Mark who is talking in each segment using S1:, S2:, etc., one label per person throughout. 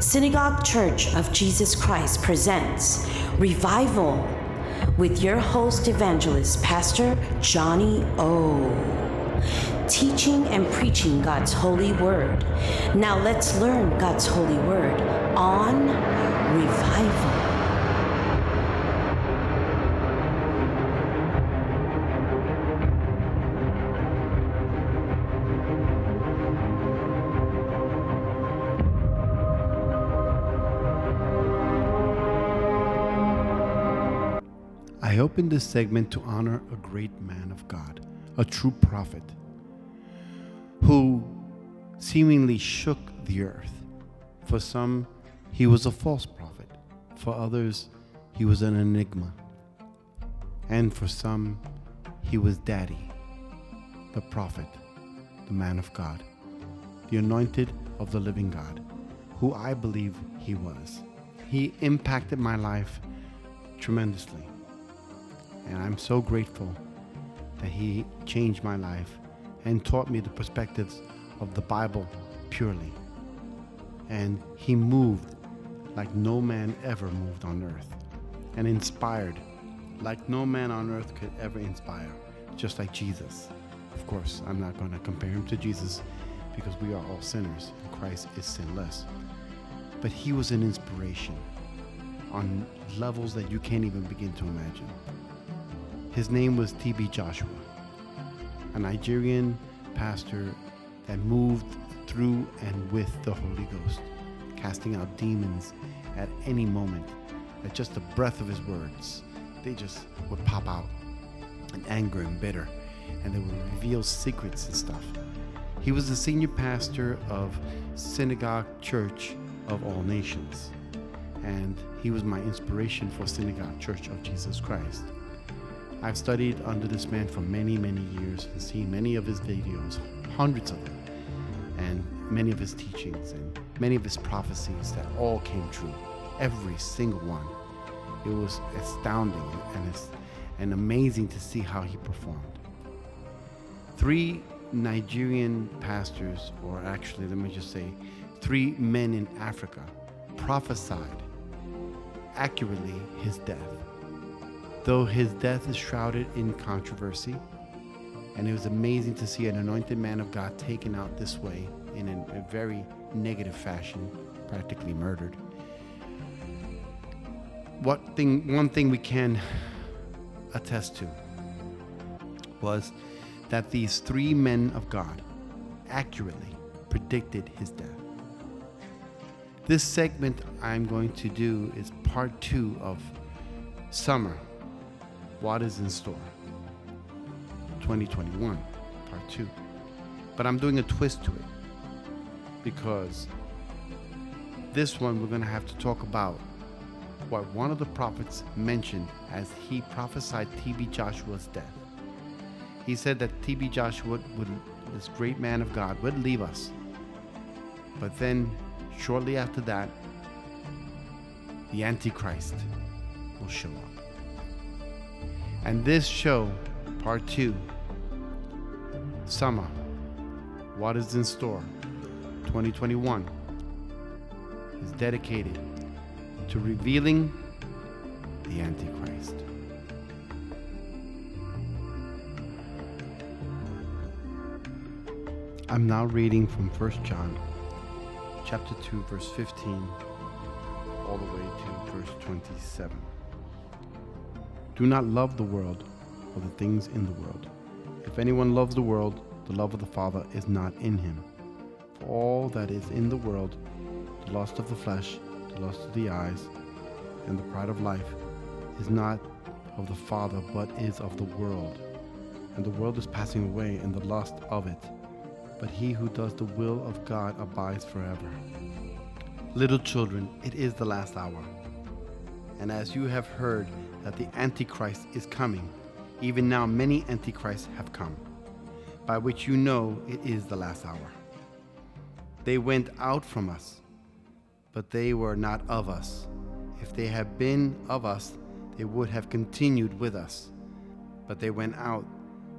S1: Synagogue Church of Jesus Christ presents Revival with your host evangelist, Pastor Johnny O. Teaching and preaching God's holy word. Now let's learn God's holy word on Revival.
S2: I opened this segment to honor a great man of God, a true prophet, who seemingly shook the earth. For some, he was a false prophet. For others, he was an enigma. And for some, he was Daddy, the prophet, the man of God, the anointed of the living God, who I believe he was. He impacted my life tremendously. And I'm so grateful that he changed my life and taught me the perspectives of the Bible purely. And he moved like no man ever moved on earth and inspired like no man on earth could ever inspire, just like Jesus. Of course, I'm not going to compare him to Jesus because we are all sinners and Christ is sinless. But he was an inspiration on levels that you can't even begin to imagine. His name was T.B. Joshua, a Nigerian pastor that moved through and with the Holy Ghost, casting out demons at any moment. At just the breath of his words, they just would pop out in anger and bitter, and they would reveal secrets and stuff. He was the senior pastor of Synagogue Church of All Nations, and he was my inspiration for Synagogue Church of Jesus Christ. I've studied under this man for many, many years and seen many of his videos, hundreds of them, and many of his teachings and many of his prophecies that all came true. Every single one. It was astounding and, and amazing to see how he performed. Three Nigerian pastors, or actually, let me just say, three men in Africa, prophesied accurately his death though his death is shrouded in controversy. And it was amazing to see an anointed man of God taken out this way in a, very negative fashion, practically murdered. What thing, one thing we can attest to was that these three men of God accurately predicted his death. This segment I'm going to do is part two of Summer what is in store? 2021 part 2 but i'm doing a twist to it because this one we're going to have to talk about what one of the prophets mentioned as he prophesied tb joshua's death. He said that tb joshua would this great man of god would leave us. But then shortly after that the antichrist will show up and this show, part two, Summer, What is in Store 2021, is dedicated to revealing the Antichrist. I'm now reading from 1 John chapter 2 verse 15 all the way to verse 27. Do not love the world or the things in the world. If anyone loves the world, the love of the Father is not in him. For all that is in the world, the lust of the flesh, the lust of the eyes, and the pride of life, is not of the Father, but is of the world. And the world is passing away, and the lust of it. But he who does the will of God abides forever. Little children, it is the last hour. And as you have heard, that the Antichrist is coming. Even now, many Antichrists have come, by which you know it is the last hour. They went out from us, but they were not of us. If they had been of us, they would have continued with us. But they went out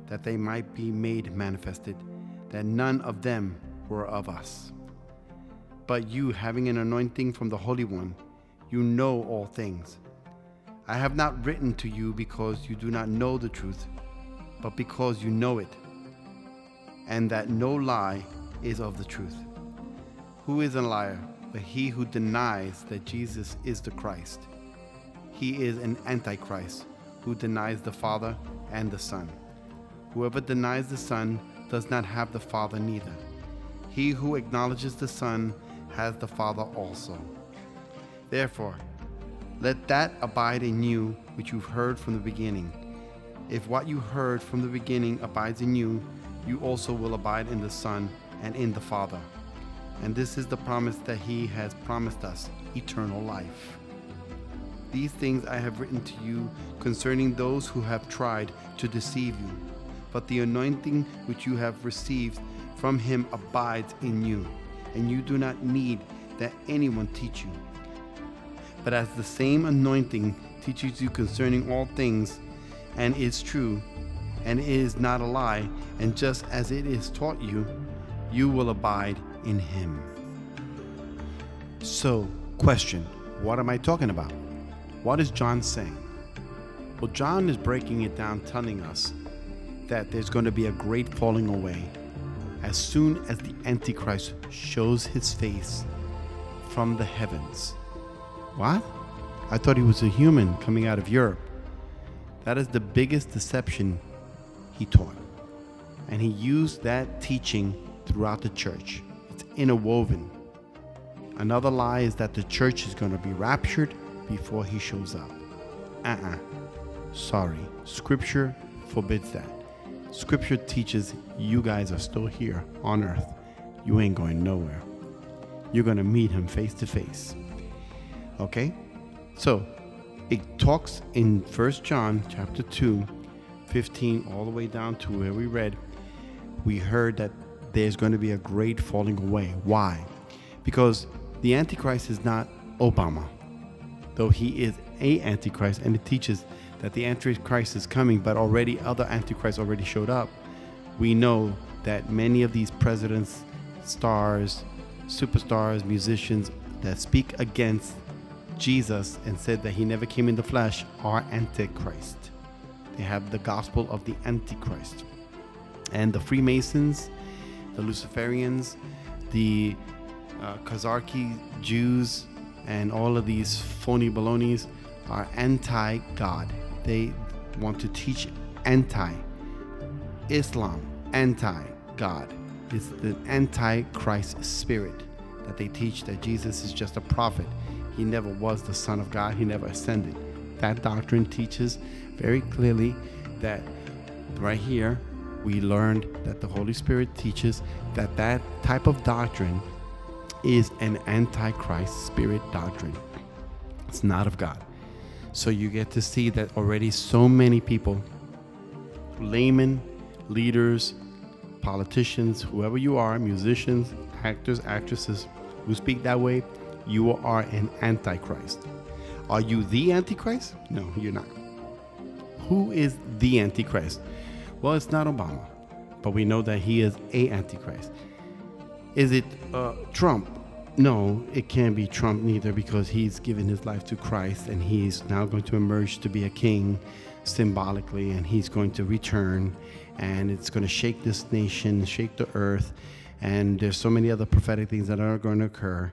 S2: that they might be made manifested, that none of them were of us. But you, having an anointing from the Holy One, you know all things. I have not written to you because you do not know the truth, but because you know it, and that no lie is of the truth. Who is a liar but he who denies that Jesus is the Christ? He is an antichrist who denies the Father and the Son. Whoever denies the Son does not have the Father neither. He who acknowledges the Son has the Father also. Therefore, let that abide in you which you've heard from the beginning. If what you heard from the beginning abides in you, you also will abide in the Son and in the Father. And this is the promise that He has promised us eternal life. These things I have written to you concerning those who have tried to deceive you. But the anointing which you have received from Him abides in you, and you do not need that anyone teach you. But as the same anointing teaches you concerning all things, and is true, and is not a lie, and just as it is taught you, you will abide in Him. So, question What am I talking about? What is John saying? Well, John is breaking it down, telling us that there's going to be a great falling away as soon as the Antichrist shows his face from the heavens. What? I thought he was a human coming out of Europe. That is the biggest deception he taught. And he used that teaching throughout the church. It's interwoven. Another lie is that the church is going to be raptured before he shows up. Uh uh Sorry. Scripture forbids that. Scripture teaches you guys are still here on earth. You ain't going nowhere. You're going to meet him face to face. Okay? So, it talks in First John chapter 2, 15 all the way down to where we read, we heard that there's going to be a great falling away. Why? Because the Antichrist is not Obama, though he is a Antichrist, and it teaches that the Antichrist is coming, but already other Antichrists already showed up. We know that many of these presidents, stars, superstars, musicians that speak against Jesus and said that he never came in the flesh are Antichrist. They have the gospel of the Antichrist. And the Freemasons, the Luciferians, the uh, Jews, and all of these phony balonies are anti God. They want to teach anti Islam, anti God. It's the anti Christ spirit that they teach that Jesus is just a prophet. He never was the Son of God, he never ascended. That doctrine teaches very clearly that right here we learned that the Holy Spirit teaches that that type of doctrine is an antichrist spirit doctrine. It's not of God. So you get to see that already so many people, laymen, leaders, politicians, whoever you are, musicians, actors, actresses who speak that way, you are an antichrist. Are you the antichrist? No, you're not. Who is the antichrist? Well, it's not Obama, but we know that he is a antichrist. Is it uh, Trump? No, it can't be Trump neither because he's given his life to Christ and he's now going to emerge to be a king symbolically and he's going to return and it's going to shake this nation, shake the earth, and there's so many other prophetic things that are going to occur.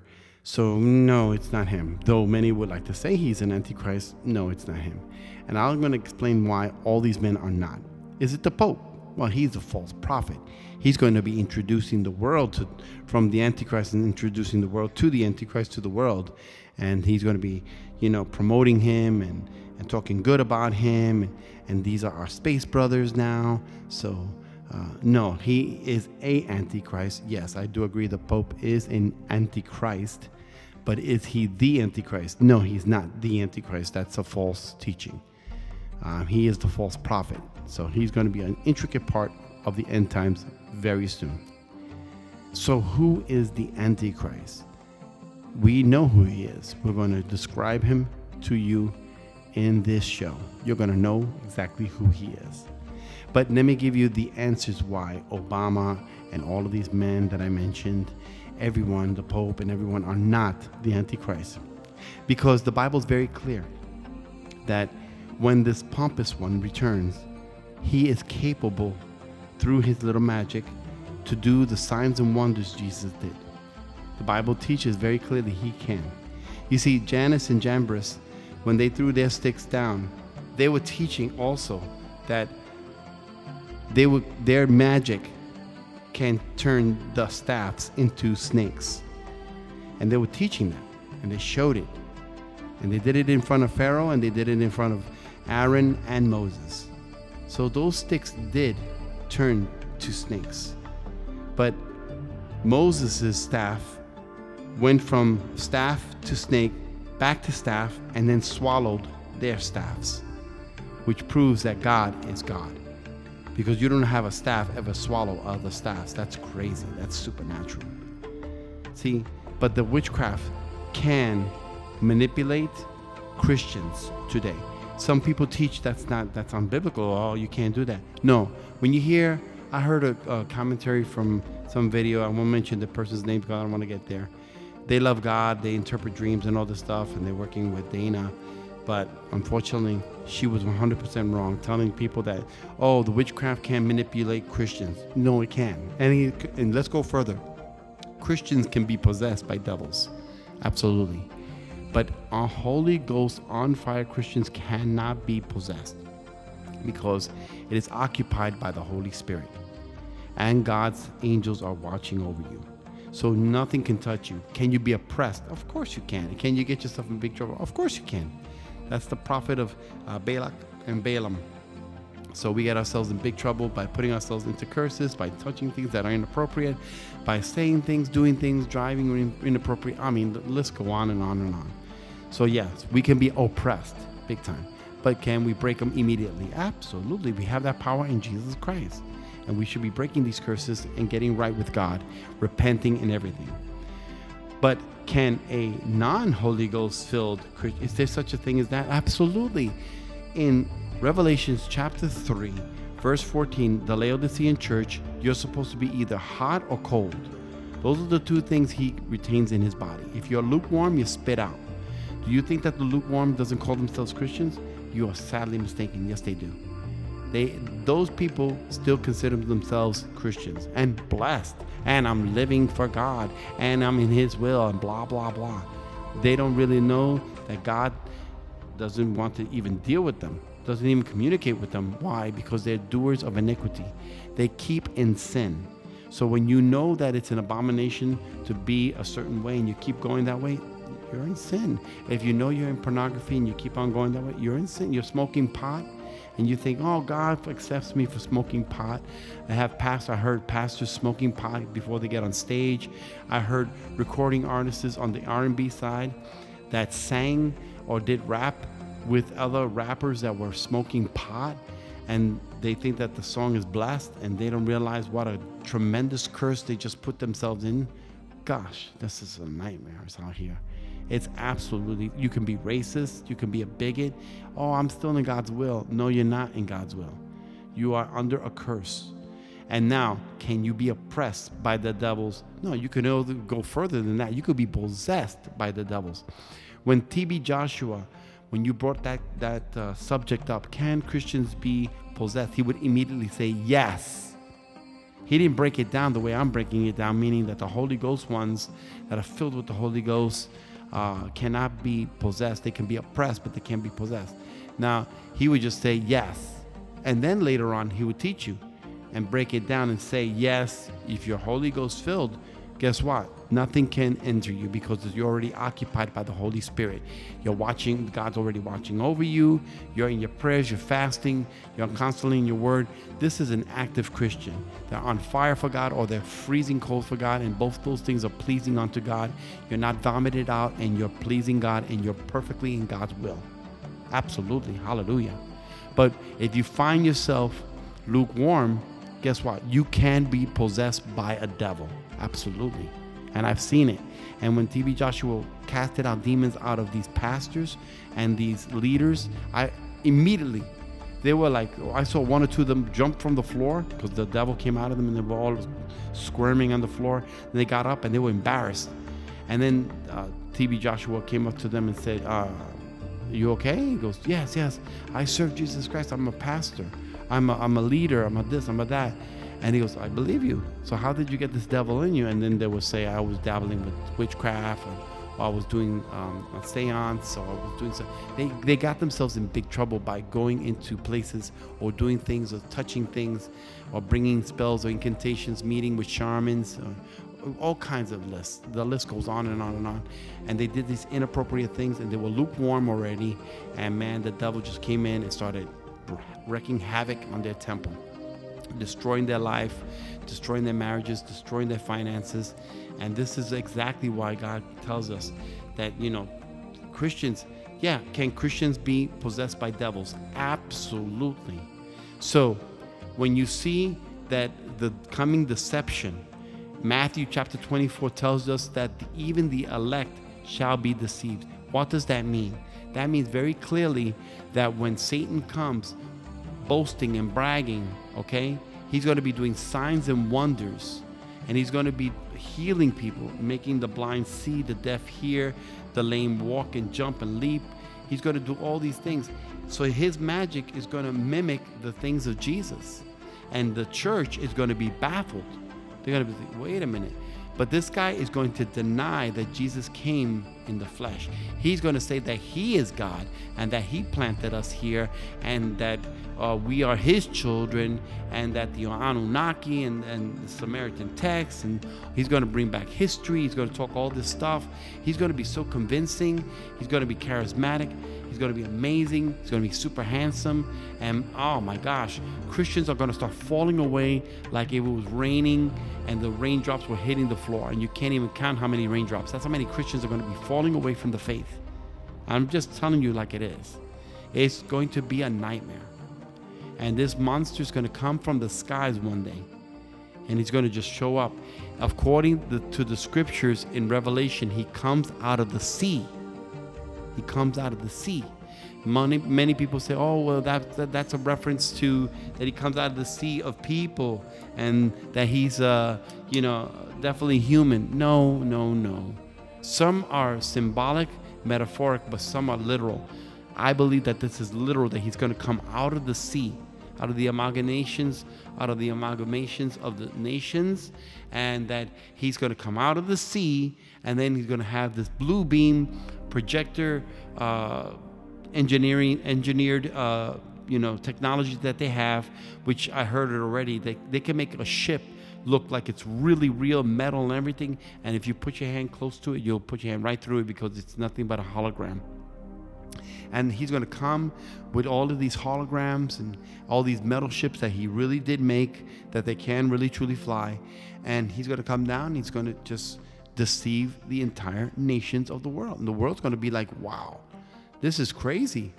S2: So, no, it's not him. Though many would like to say he's an antichrist, no, it's not him. And I'm going to explain why all these men are not. Is it the Pope? Well, he's a false prophet. He's going to be introducing the world to, from the Antichrist and introducing the world to the Antichrist to the world. And he's going to be, you know, promoting him and, and talking good about him. And, these are our space brothers now. So, uh, no, he is a Antichrist. Yes, I do agree the Pope is an Antichrist. But is he the Antichrist? No, he's not the Antichrist. That's a false teaching. Um, he is the false prophet. So he's going to be an intricate part of the end times very soon. So, who is the Antichrist? We know who he is. We're going to describe him to you in this show. You're going to know exactly who he is. But let me give you the answers why Obama and all of these men that I mentioned everyone, the Pope and everyone, are not the Antichrist. Because the Bible is very clear that when this pompous one returns, he is capable through his little magic to do the signs and wonders Jesus did. The Bible teaches very clearly he can. You see, Jannes and Jambres, when they threw their sticks down, they were teaching also that they would their magic can turn the staffs into snakes. And they were teaching that, and they showed it. And they did it in front of Pharaoh, and they did it in front of Aaron and Moses. So those sticks did turn to snakes. But Moses' staff went from staff to snake, back to staff, and then swallowed their staffs, which proves that God is God. Because you don't have a staff ever swallow other staffs. That's crazy. That's supernatural. See, but the witchcraft can manipulate Christians today. Some people teach that's not that's unbiblical. Oh, you can't do that. No, when you hear, I heard a, a commentary from some video. I won't mention the person's name because I don't want to get there. They love God. They interpret dreams and all this stuff, and they're working with Dana. But unfortunately, she was 100% wrong, telling people that, oh, the witchcraft can manipulate Christians. No, it can. And, he, and let's go further. Christians can be possessed by devils. Absolutely. But a Holy Ghost on fire Christians cannot be possessed because it is occupied by the Holy Spirit. And God's angels are watching over you. So nothing can touch you. Can you be oppressed? Of course you can. Can you get yourself in big trouble? Of course you can. That's the prophet of uh, Balak and Balaam. So we get ourselves in big trouble by putting ourselves into curses, by touching things that are inappropriate, by saying things, doing things, driving inappropriate. I mean, the list go on and on and on. So yes, we can be oppressed big time. But can we break them immediately? Absolutely. We have that power in Jesus Christ. And we should be breaking these curses and getting right with God, repenting and everything. But can a non Holy Ghost filled Christian, is there such a thing as that? Absolutely. In Revelations chapter 3, verse 14, the Laodicean church, you're supposed to be either hot or cold. Those are the two things he retains in his body. If you're lukewarm, you spit out. Do you think that the lukewarm doesn't call themselves Christians? You are sadly mistaken. Yes, they do. They those people still consider themselves Christians and blessed and I'm living for God and I'm in his will and blah blah blah. They don't really know that God doesn't want to even deal with them, doesn't even communicate with them. Why? Because they're doers of iniquity. They keep in sin. So when you know that it's an abomination to be a certain way and you keep going that way, you're in sin. If you know you're in pornography and you keep on going that way, you're in sin. You're smoking pot and you think, oh, God accepts me for smoking pot. I have past, I heard pastors smoking pot before they get on stage. I heard recording artists on the R&B side that sang or did rap with other rappers that were smoking pot and they think that the song is blessed and they don't realize what a tremendous curse they just put themselves in. Gosh, this is a nightmare out here. It's absolutely, you can be racist, you can be a bigot. Oh, I'm still in God's will. No, you're not in God's will. You are under a curse. And now, can you be oppressed by the devils? No, you can go further than that. You could be possessed by the devils. When TB Joshua, when you brought that, that uh, subject up, can Christians be possessed? He would immediately say yes. He didn't break it down the way I'm breaking it down, meaning that the Holy Ghost ones that are filled with the Holy Ghost uh, cannot be possessed. They can be oppressed, but they can't be possessed. Now, he would just say yes. And then later on, he would teach you and break it down and say, yes, if you're Holy Ghost filled, guess what? Nothing can enter you because you're already occupied by the Holy Spirit. You're watching, God's already watching over you. You're in your prayers, you're fasting, you're constantly in your word. This is an active Christian. They're on fire for God or they're freezing cold for God, and both those things are pleasing unto God. You're not vomited out and you're pleasing God and you're perfectly in God's will. Absolutely. Hallelujah. But if you find yourself lukewarm, guess what? You can be possessed by a devil. Absolutely and I've seen it. And when TB Joshua casted out demons out of these pastors and these leaders, I immediately, they were like, I saw one or two of them jump from the floor because the devil came out of them and they were all squirming on the floor. They got up and they were embarrassed. And then uh, TB Joshua came up to them and said, uh, You okay? He goes, Yes, yes. I serve Jesus Christ. I'm a pastor. I'm a, I'm a leader. I'm a this, I'm a that. And he goes, I believe you. So how did you get this devil in you? And then they would say I was dabbling with witchcraft or, I was doing um, a seance or I was doing so. They, they got themselves in big trouble by going into places or doing things or touching things or bringing spells or incantations, meeting with shamans, or, all kinds of lists. The list goes on and on and on. And they did these inappropriate things and they were lukewarm already. And man, the devil just came in and started wreaking havoc on their temple destroying their life, destroying their marriages, destroying their finances. And this is exactly why God tells us that, you know, Christians, yeah, can Christians be possessed by devils? Absolutely. So when you see that the coming deception, Matthew chapter 24 tells us that even the elect shall be deceived. What does that mean? That means very clearly that when Satan comes boasting and bragging, okay? He's going to be doing signs and wonders. And he's going to be healing people, making the blind see, the deaf hear, the lame walk and jump and leap. He's going to do all these things. So his magic is going to mimic the things of Jesus. And the church is going to be baffled. They're going to be thinking, wait a minute. But this guy is going to deny that Jesus came in the flesh. He's going to say that he is God and that he planted us here and that uh, we are his children and that the Anunnaki and, and the Sumerian text and he's going to bring back history. He's going to talk all this stuff. He's going to be so convincing. He's going to be charismatic. He's going to be amazing. He's going to be super handsome. And oh my gosh, Christians are going to start falling away like if it was raining and the raindrops were hitting the floor. And you can't even count how many raindrops. That's how many Christians are going to be falling away from the faith. I'm just telling you like it is. It's going to be a nightmare. And this monster is going to come from the skies one day. And he's going to just show up. According to the scriptures in Revelation, he comes out of the sea. He comes out of the sea. Many, many people say, oh, well, that, that, that's a reference to that he comes out of the sea of people and that he's, uh, you know, definitely human. No, no, no. Some are symbolic, metaphoric, but some are literal. I believe that this is literal, that he's going to come out of the sea, out of the amalgamations, out of the amalgamations of the nations, and that he's going to come out of the sea, and then he's going to have this blue beam projector uh, engineering engineered uh, you know technology that they have which i heard it already they, they can make a ship look like it's really real metal and everything and if you put your hand close to it you'll put your hand right through it because it's nothing but a hologram. And he's going to come with all of these holograms and all these metal ships that he really did make that they can really truly fly. And he's going to come down he's going to just deceive the entire nations of the world. And the world's going to be like, wow, this is crazy.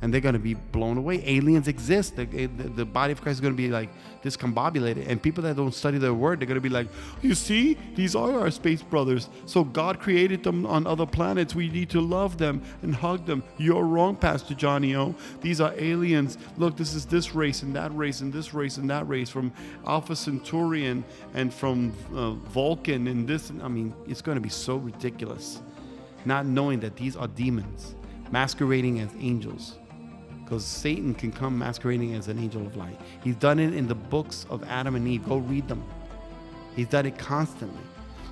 S2: And they're going to be blown away. Aliens exist. The, the, the body of Christ is going to be like discombobulated. And people that don't study their word, they're going to be like, you see, these are our space brothers. So God created them on other planets. We need to love them and hug them. You're wrong, Pastor Johnny O. These are aliens. Look, this is this race and that race and this race and that race from Alpha Centaurian and from uh, Vulcan and this. I mean, it's going to be so ridiculous. Not knowing that these are demons masquerading as angels because Satan can come masquerading as an angel of light. He's done it in the books of Adam and Eve. Go read them. He's done it constantly.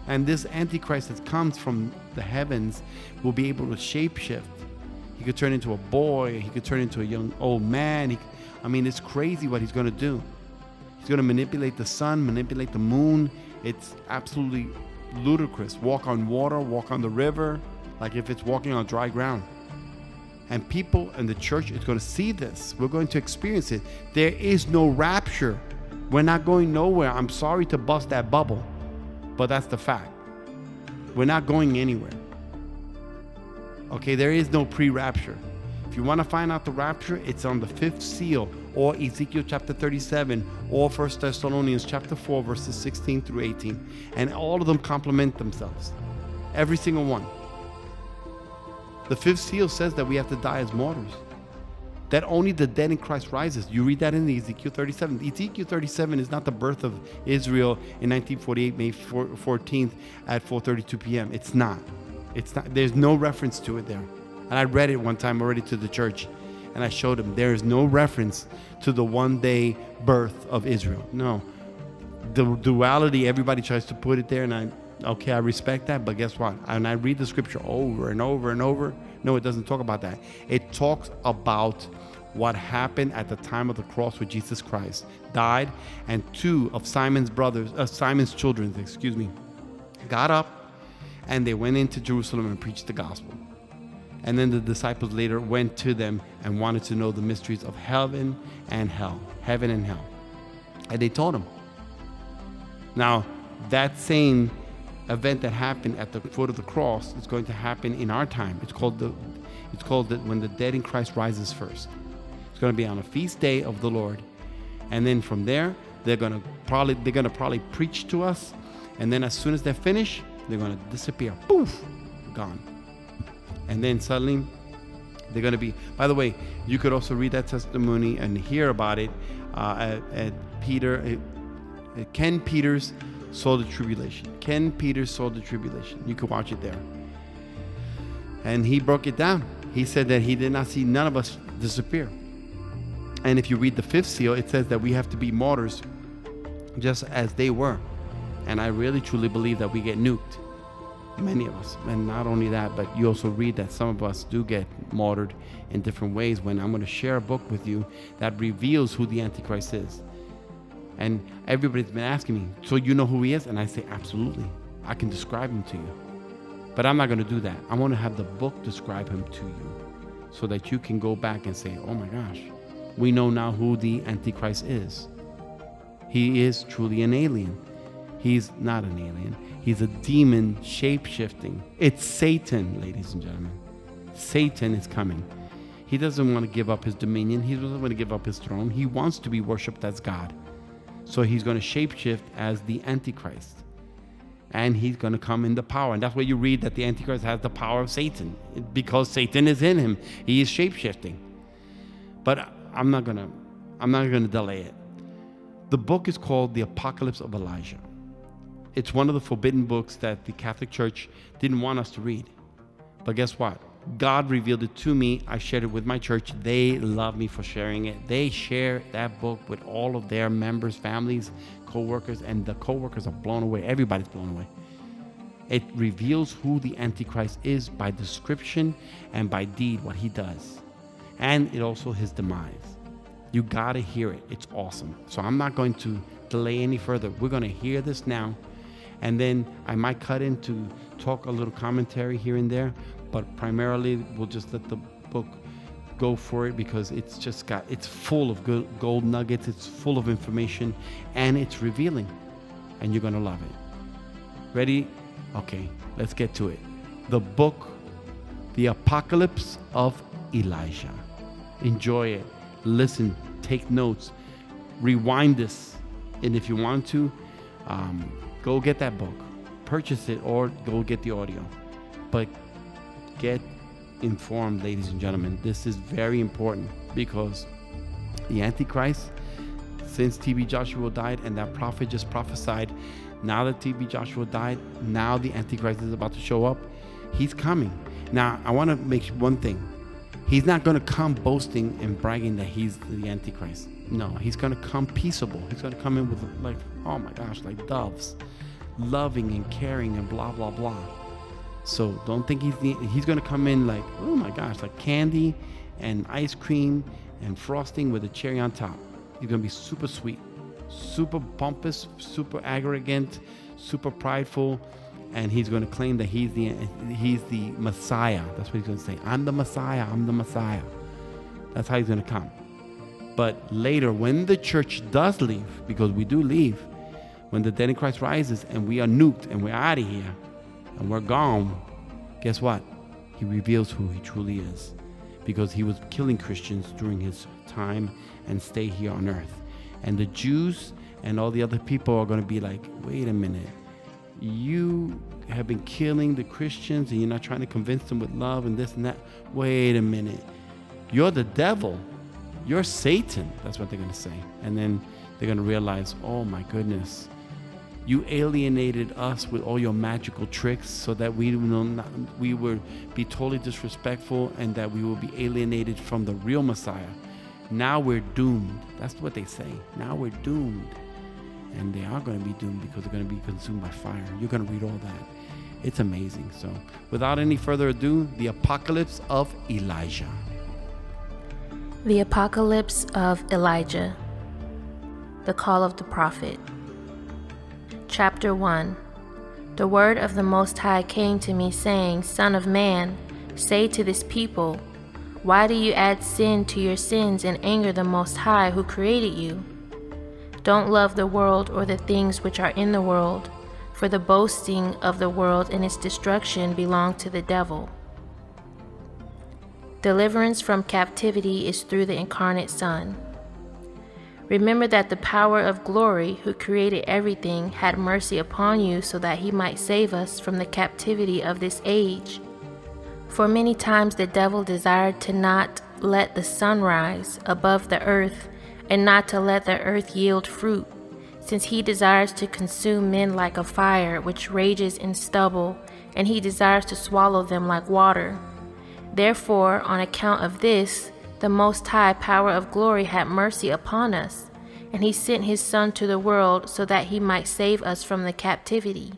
S2: And this Antichrist that comes from the heavens will be able to shapeshift. He could turn into a boy, he could turn into a young old man. He, I mean, it's crazy what he's going to do. He's going to manipulate the sun, manipulate the moon. It's absolutely ludicrous. Walk on water, walk on the river, like if it's walking on dry ground. And people in the church is going to see this. We're going to experience it. There is no rapture. We're not going nowhere. I'm sorry to bust that bubble, but that's the fact. We're not going anywhere. Okay, there is no pre rapture. If you want to find out the rapture, it's on the fifth seal or Ezekiel chapter 37 or 1 Thessalonians chapter 4, verses 16 through 18. And all of them complement themselves. Every single one. The fifth seal says that we have to die as martyrs. that only the dead in Christ rises. You read that in Ezekiel 37. Ezekiel 37 is not the birth of Israel in 1948, May 14th at 4:32 p.m. It's not. It's not. There's no reference to it there. And I read it one time already to the church, and I showed them there is no reference to the one-day birth of Israel. No. The duality, everybody tries to put it there, and I okay, I respect that, but guess what? And I read the scripture over and over and over. No, it doesn't talk about that. It talks about what happened at the time of the cross with Jesus Christ died, and two of Simon's brothers, uh, Simon's children, excuse me, got up and they went into Jerusalem and preached the gospel. And then the disciples later went to them and wanted to know the mysteries of heaven and hell, heaven and hell. And they told them. Now, that same event that happened at the foot of the cross is going to happen in our time. It's called the it's called the, when the dead in Christ rises first. It's going to be on a feast day of the Lord. And then from there, they're going to probably they're going to probably preach to us. And then as soon as they're finished, they're going to disappear. Poof, gone. And then suddenly they're going to be. By the way, you could also read that testimony and hear about it uh, at, at, Peter, at, at Ken Peters saw the tribulation. Ken Peters saw the tribulation. You can watch it there. And he broke it down. He said that he did not see none of us disappear. And if you read the fifth seal, it says that we have to be martyrs just as they were. And I really truly believe that we get nuked. Many of us. And not only that, but you also read that some of us do get martyred in different ways when I'm going to share a book with you that reveals who the Antichrist is. And everybody's been asking me, so you know who he is? And I say, absolutely. I can describe him to you. But I'm not going to do that. I want to have the book describe him to you so that you can go back and say, oh my gosh, we know now who the Antichrist is. He is truly an alien. He's not an alien. He's a demon shape shifting. It's Satan, ladies and gentlemen. Satan is coming. He doesn't want to give up his dominion. He doesn't want to give up his throne. He wants to be worshiped as God. So he's going to shapeshift as the Antichrist. And he's going to come in the power. And that's why you read that the Antichrist has the power of Satan. Because Satan is in him. He is shapeshifting. But I'm not going to I'm not going to delay it. The book is called The Apocalypse of Elijah. It's one of the forbidden books that the Catholic Church didn't want us to read. But guess what? God revealed it to me. I shared it with my church. They love me for sharing it. They share that book with all of their members, families, co-workers, and the co-workers are blown away. Everybody's blown away. It reveals who the Antichrist is by description and by deed, what he does. And it also his demise. You gotta hear it. It's awesome. So I'm not going to delay any further. We're gonna hear this now. And then I might cut in to talk a little commentary here and there but primarily we'll just let the book go for it because it's just got it's full of good gold nuggets it's full of information and it's revealing and you're gonna love it. Ready? Okay let's get to it. The book the apocalypse of elijah. Enjoy it. Listen take notes rewind this and if you want to um, go get that book. Purchase it or go get the audio. But get informed, ladies and gentlemen. This is very important because the Antichrist, since TB Joshua died and that prophet just prophesied, now that TB Joshua died, now the Antichrist is about to show up. He's coming. Now, I want to make one thing. He's not going to come boasting and bragging that he's the Antichrist. No, he's going to come peaceable. He's going to come in with, like, oh my gosh, like doves, loving and caring and blah, blah, blah. So don't think he's he's gonna come in like oh my gosh like candy and ice cream and frosting with a cherry on top. He's gonna be super sweet, super pompous, super arrogant, super prideful, and he's gonna claim that he's the he's the Messiah. That's what he's gonna say. I'm the Messiah. I'm the Messiah. That's how he's gonna come. But later, when the church does leave, because we do leave, when the dead in Christ rises and we are nuked and we're out of here, and we're gone, guess what? He reveals who he truly is because he was killing Christians during his time and stay here on earth. And the Jews and all the other people are going to be like, wait a minute, you have been killing the Christians and you're not trying to convince them with love and this and that. Wait a minute, you're the devil. You're Satan. That's what they're going to say. And then they're going to realize, oh my goodness, you alienated us with all your magical tricks so that we, will not, we would be totally disrespectful and that we will be alienated from the real Messiah. Now we're doomed. That's what they say. Now we're doomed. And they are going to be doomed because they're going to be consumed by fire. You're going to read all that. It's amazing. So, without any further ado, the apocalypse of Elijah.
S3: The apocalypse of Elijah. The call of the prophet. Chapter 1 The word of the Most High came to me, saying, Son of man, say to this people, Why do you add sin to your sins and anger the Most High who created you? Don't love the world or the things which are in the world, for the boasting of the world and its destruction belong to the devil. Deliverance from captivity is through the incarnate Son. Remember that the power of glory, who created everything, had mercy upon you so that he might save us from the captivity of this age. For many times the devil desired to not let the sun rise above the earth, and not to let the earth yield fruit, since he desires to consume men like a fire which rages in stubble, and he desires to swallow them like water. Therefore, on account of this, the Most High Power of glory had mercy upon us, and he sent his Son to the world so that he might save us from the captivity.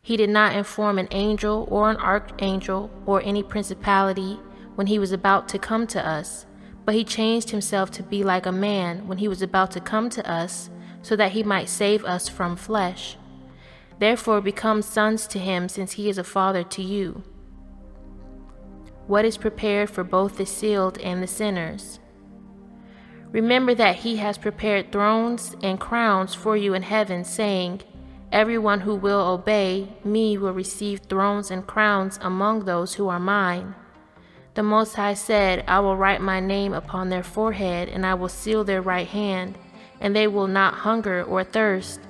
S3: He did not inform an angel or an archangel or any principality when he was about to come to us, but he changed himself to be like a man when he was about to come to us, so that he might save us from flesh. Therefore, become sons to him, since he is a father to you what is prepared for both the sealed and the sinners. Remember that he has prepared thrones and crowns for you in heaven, saying, Everyone who will obey me will receive thrones and crowns among those who are mine. The Most High said, I will write my name upon their forehead, and I will seal their right hand, and they will not hunger or thirst,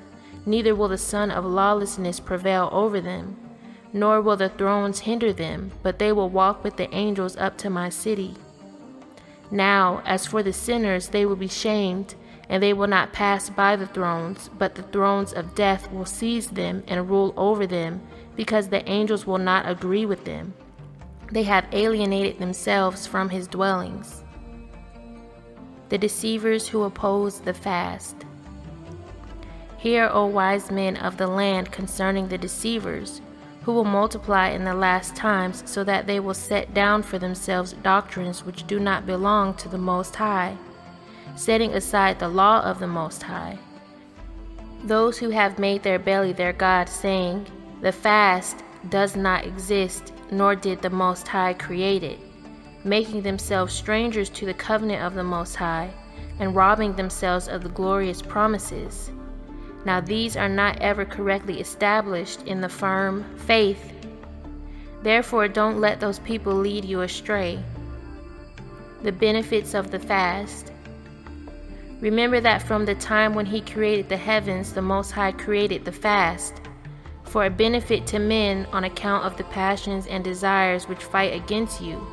S3: neither will the son of lawlessness prevail over them nor will the thrones hinder them, but they will walk with the angels up to my city. Now, as for the sinners, they will be shamed, and they will not pass by the thrones, but the thrones of death will seize them and rule over them, because the angels will not agree with them. They have alienated themselves from his dwellings. The deceivers who oppose the fast. Hear, O wise men of the land, concerning the deceivers who will multiply in the last times, so that they will set down for themselves doctrines which do not belong to the Most High, setting aside the law of the Most High. Those who have made their belly their God, saying, The fast does not exist, nor did the Most High create it, making themselves strangers to the covenant of the Most High, and robbing themselves of the glorious promises. Now, these are not ever correctly established in the firm faith. Therefore, don't let those people lead you astray. The benefits of the fast. Remember that from the time when He created the heavens, the Most High created the fast, for a benefit to men on account of the passions and desires which fight against you,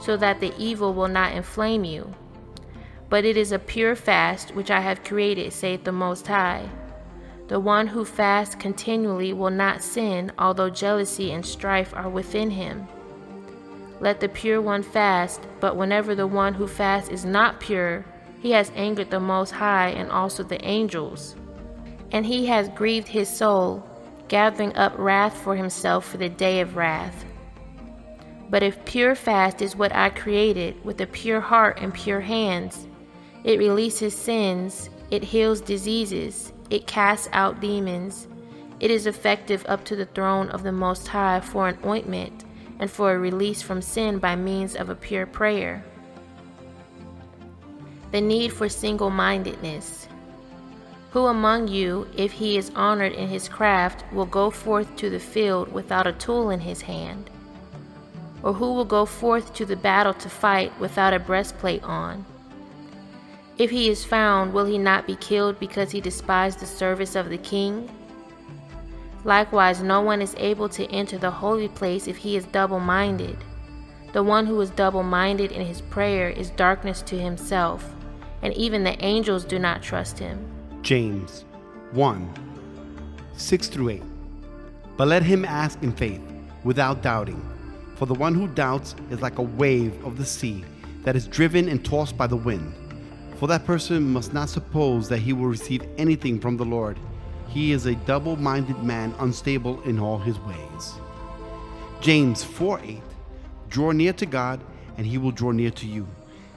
S3: so that the evil will not inflame you. But it is a pure fast which I have created, saith the Most High. The one who fasts continually will not sin, although jealousy and strife are within him. Let the pure one fast, but whenever the one who fasts is not pure, he has angered the Most High and also the angels. And he has grieved his soul, gathering up wrath for himself for the day of wrath. But if pure fast is what I created, with a pure heart and pure hands, it releases sins, it heals diseases, it casts out demons. It is effective up to the throne of the Most High for an ointment and for a release from sin by means of a pure prayer. The need for single mindedness. Who among you, if he is honored in his craft, will go forth to the field without a tool in his hand? Or who will go forth to the battle to fight without a breastplate on? If he is found, will he not be killed because he despised the service of the king? Likewise, no one is able to enter the holy place if he is double minded. The one who is double minded in his prayer is darkness to himself, and even the angels do not trust him.
S2: James 1 6 through 8. But let him ask in faith, without doubting. For the one who doubts is like a wave of the sea that is driven and tossed by the wind. For that person must not suppose that he will receive anything from the Lord. He is a double minded man, unstable in all his ways. James 4 8. Draw near to God, and he will draw near to you.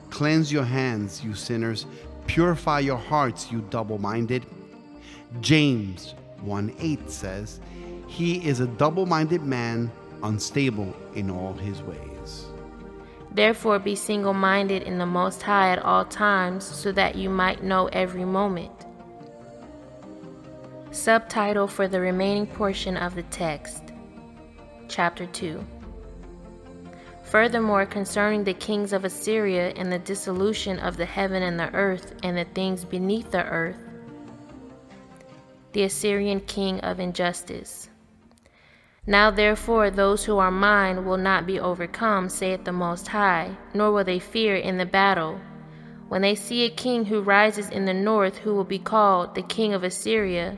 S2: Cleanse your hands, you sinners. Purify your hearts, you double minded. James 1 8 says, He is a double minded man, unstable in all his ways.
S3: Therefore, be single minded in the Most High at all times, so that you might know every moment. Subtitle for the remaining portion of the text Chapter 2 Furthermore, concerning the kings of Assyria and the dissolution of the heaven and the earth and the things beneath the earth, the Assyrian king of injustice. Now therefore those who are mine will not be overcome, saith the Most High, nor will they fear in the battle. When they see a king who rises in the north, who will be called the king of Assyria,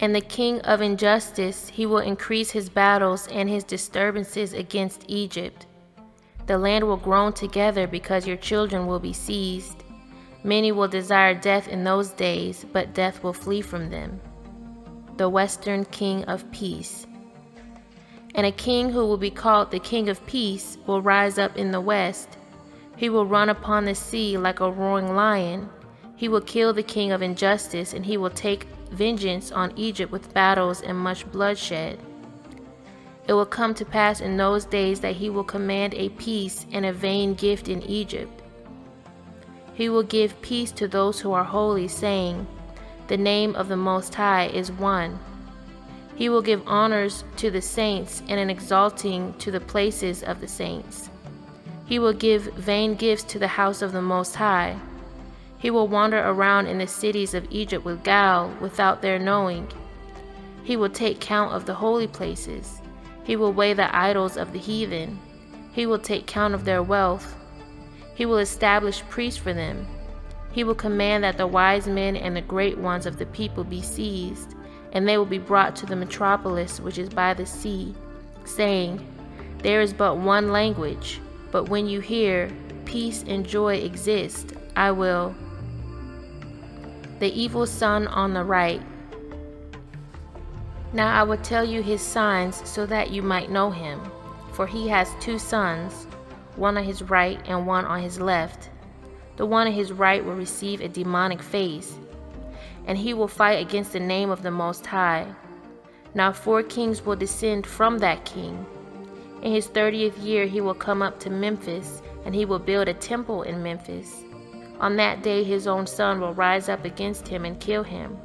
S3: and the king of injustice, he will increase his battles and his disturbances against Egypt. The land will groan together because your children will be seized. Many will desire death in those days, but death will flee from them. The Western King of Peace. And a king who will be called the King of Peace will rise up in the west. He will run upon the sea like a roaring lion. He will kill the king of injustice, and he will take vengeance on Egypt with battles and much bloodshed. It will come to pass in those days that he will command a peace and a vain gift in Egypt. He will give peace to those who are holy, saying, The name of the Most High is one. He will give honors to the saints and an exalting to the places of the saints. He will give vain gifts to the house of the Most High. He will wander around in the cities of Egypt with guile, without their knowing. He will take count of the holy places. He will weigh the idols of the heathen. He will take count of their wealth. He will establish priests for them. He will command that the wise men and the great ones of the people be seized, and they will be brought to the metropolis which is by the sea, saying, There is but one language, but when you hear, peace and joy exist, I will. The evil son on the right now I will tell you his signs so that you might know him. For he has two sons, one on his right and one on his left. The one on his right will receive a demonic face, and he will fight against the name of the Most High. Now four kings will descend from that king. In his thirtieth year he will come up to Memphis, and he will build a temple in Memphis. On that day his own son will rise up against him and kill him.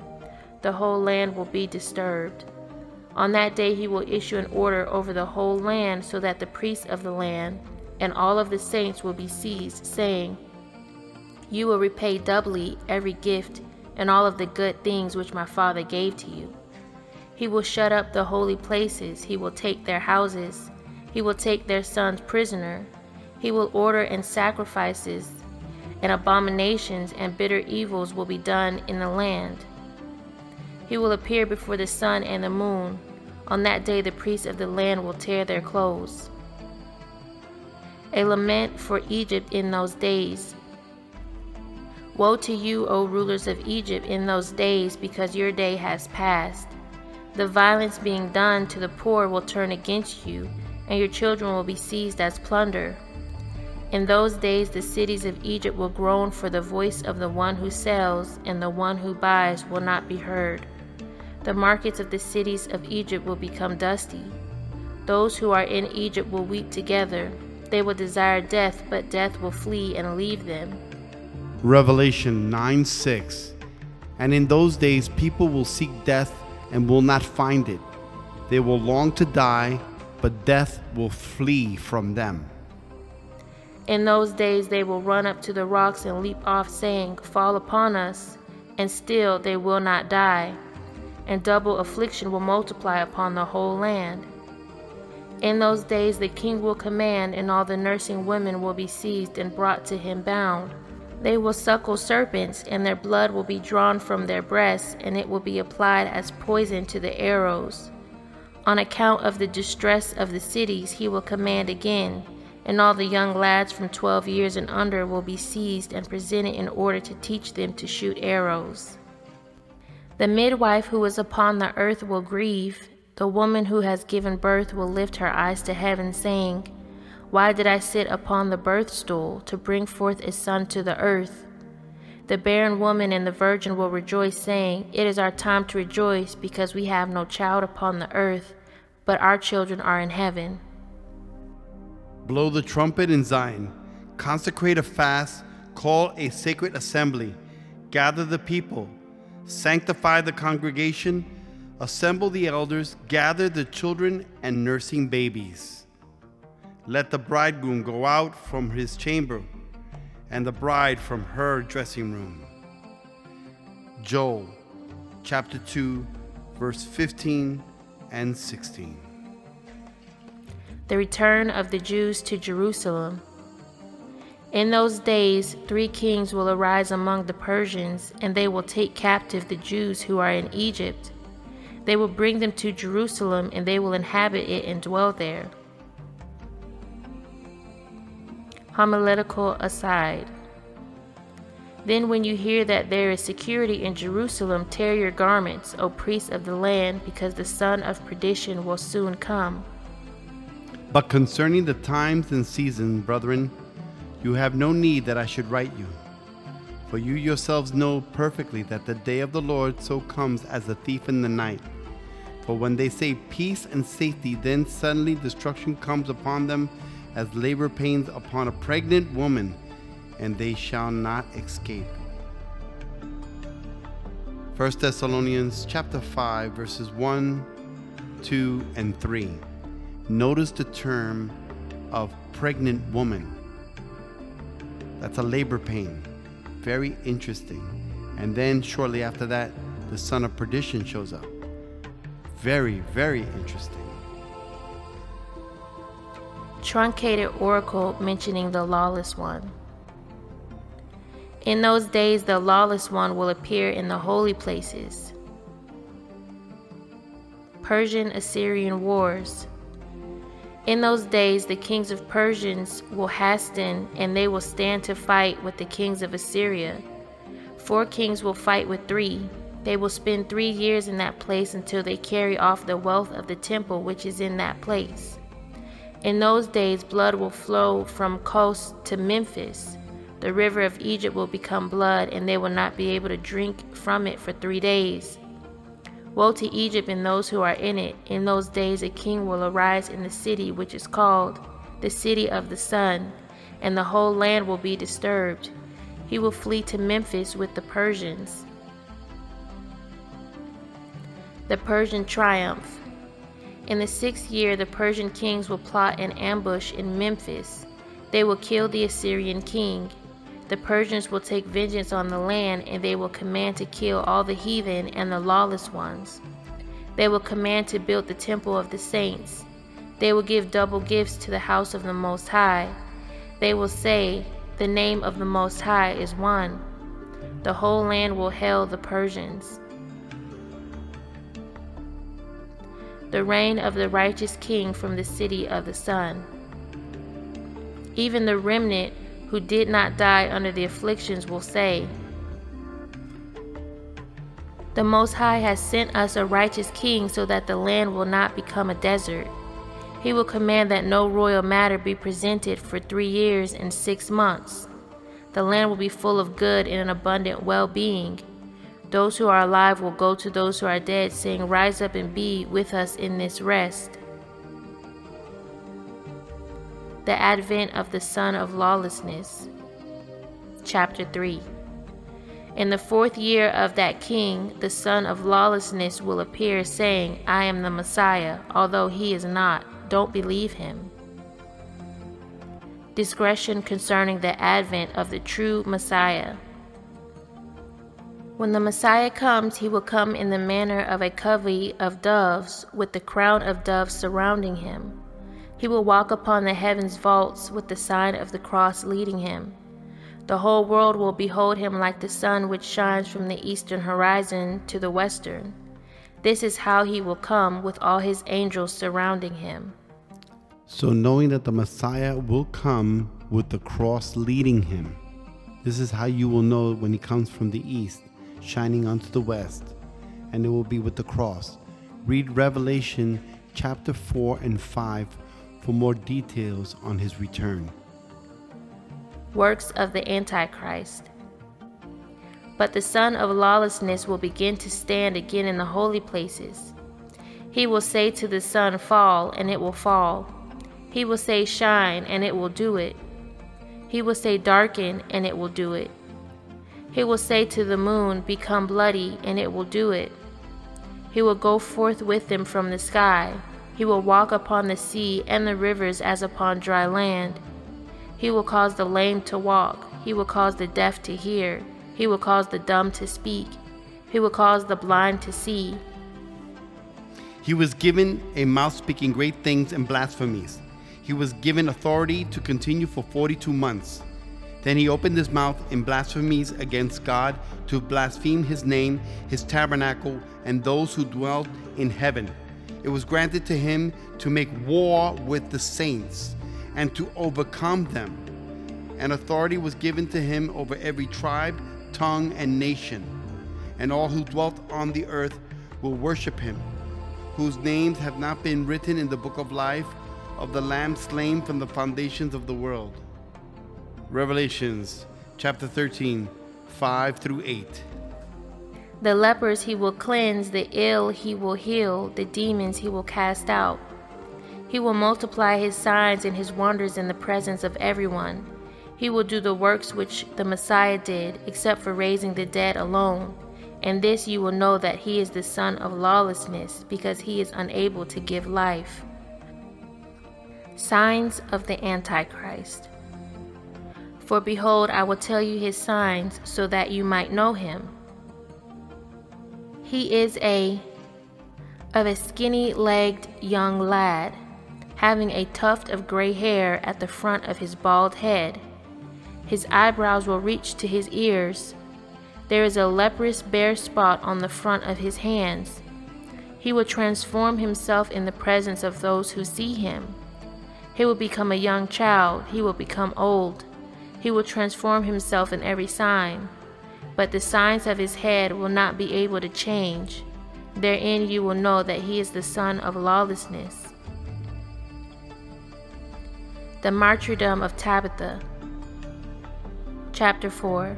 S3: The whole land will be disturbed. On that day he will issue an order over the whole land, so that the priests of the land and all of the saints will be seized, saying, You will repay doubly every gift and all of the good things which my father gave to you. He will shut up the holy places, he will take their houses, he will take their sons prisoner, he will order and sacrifices, and abominations and bitter evils will be done in the land. He will appear before the sun and the moon. On that day, the priests of the land will tear their clothes. A lament for Egypt in those days. Woe to you, O rulers of Egypt, in those days, because your day has passed. The violence being done to the poor will turn against you, and your children will be seized as plunder. In those days, the cities of Egypt will groan for the voice of the one who sells, and the one who buys will not be heard. The markets of the cities of Egypt will become dusty. Those who are in Egypt will weep together. They will desire death, but death will flee and leave them.
S2: Revelation 9 6. And in those days people will seek death and will not find it. They will long to die, but death will flee from them.
S3: In those days they will run up to the rocks and leap off, saying, Fall upon us, and still they will not die and double affliction will multiply upon the whole land. In those days the king will command, and all the nursing women will be seized and brought to him bound. They will suckle serpents, and their blood will be drawn from their breasts, and it will be applied as poison to the arrows. On account of the distress of the cities, he will command again, and all the young lads from twelve years and under will be seized and presented in order to teach them to shoot arrows. The midwife who is upon the earth will grieve the woman who has given birth will lift her eyes to heaven, saying, Why did I sit upon the birth stool to bring forth a son to the earth? The barren woman and the virgin will rejoice, saying, It is our time to rejoice, because we have no child upon the earth, but our children are in heaven.
S2: Blow the trumpet in Zion, consecrate a fast, call a sacred assembly, gather the people, sanctify the congregation Assemble the elders, gather the children and nursing babies. Let the bridegroom go out from his chamber, and the bride from her dressing room. Joel chapter 2, verse 15 and 16.
S3: The return of the Jews to Jerusalem. In those days, three kings will arise among the Persians, and they will take captive the Jews who are in Egypt they will bring them to Jerusalem, and they will inhabit it and dwell there. Homiletical aside. Then, when you hear that there is security in Jerusalem, tear your garments, O priests of the land, because the son of perdition will soon come.
S2: But concerning the times and seasons, brethren, you have no need that I should write you. For you yourselves know perfectly that the day of the Lord so comes as a thief in the night. For when they say peace and safety, then suddenly destruction comes upon them as labor pains upon a pregnant woman, and they shall not escape. 1 Thessalonians chapter 5 verses 1, 2, and 3. Notice the term of pregnant woman. That's a labor pain. Very interesting. And then shortly after that, the son of perdition shows up. Very, very interesting.
S3: Truncated oracle mentioning the lawless one. In those days, the lawless one will appear in the holy places. Persian Assyrian Wars. In those days, the kings of Persians will hasten, and they will stand to fight with the kings of Assyria. Four kings will fight with three. They will spend three years in that place until they carry off the wealth of the temple which is in that place. In those days, blood will flow from Kos to Memphis. The river of Egypt will become blood, and they will not be able to drink from it for three days. Woe to Egypt and those who are in it! In those days, a king will arise in the city which is called the city of the sun, and the whole land will be disturbed. He will flee to Memphis with the Persians. The Persian triumph. In the sixth year, the Persian kings will plot an ambush in Memphis. They will kill the Assyrian king the Persians will take vengeance on the land, and they will command to kill all the heathen and the lawless ones. They will command to build the temple of the saints. They will give double gifts to the house of the Most High. They will say, The name of the Most High is one. The whole land will hail the Persians. The reign of the righteous king from the city of the sun. Even the remnant who did not die under the afflictions will say, The Most High has sent us a righteous king so that the land will not become a desert. He will command that no royal matter be presented for three years and six months. The land will be full of good and an abundant well being. Those who are alive will go to those who are dead, saying, Rise up and be with us in this rest the advent of the Son of Lawlessness. Chapter 3 In the fourth year of that king, the Son of Lawlessness will appear, saying, I am the Messiah, although he is not. Don't believe him. Discretion concerning the advent of the true Messiah. When the Messiah comes, he will come in the manner of a covey of doves, with the crown of doves surrounding him. He will walk upon the heaven's vaults with the sign of the cross leading him. The whole world will behold him like the sun which shines from the eastern horizon to the western. This is how he will come with all his angels surrounding him.
S2: So, knowing that the Messiah will come with the cross leading him, this is how you will know when he comes from the east, shining onto the west, and it will be with the cross. Read Revelation chapter 4 and 5 for more details on his return.
S3: Works of the Antichrist. But the Son of Lawlessness will begin to stand again in the holy places. He will say to the sun, Fall, and it will fall. He will say, Shine, and it will do it. He will say, Darken, and it will do it. He will say to the moon, Become bloody, and it will do it. He will go forth with them from the sky he will walk upon the sea and the rivers as upon dry land. He will cause the lame to walk. He will cause the deaf to hear. He will cause the dumb to speak. He will cause the blind to see.
S2: He was given a mouth speaking great things and blasphemies. He was given authority to continue for 42 months. Then he opened his mouth in blasphemies against God to blaspheme his name, his tabernacle, and those who dwelt in heaven it was granted to him to make war with the saints and to overcome them. And authority was given to him over every tribe, tongue, and nation. And all who dwelt on the earth will worship him, whose names have not been written in the book of life of the Lamb slain from the foundations of the world. Revelations chapter 13, 5 through 8.
S3: The lepers he will cleanse, the ill he will heal, the demons he will cast out. He will multiply his signs and his wonders in the presence of everyone. He will do the works which the Messiah did, except for raising the dead alone. And this you will know that he is the son of lawlessness, because he is unable to give life. Signs of the Antichrist. For behold, I will tell you his signs, so that you might know him. He is a of a skinny-legged young lad, having a tuft of gray hair at the front of his bald head. His eyebrows will reach to his ears. There is a leprous bare spot on the front of his hands. He will transform himself in the presence of those who see him. He will become a young child. He will become old. He will transform himself in every sign but the signs of his head will not be able to change. Therein you will know that he is the son of lawlessness. The Martyrdom of Tabitha, Chapter 4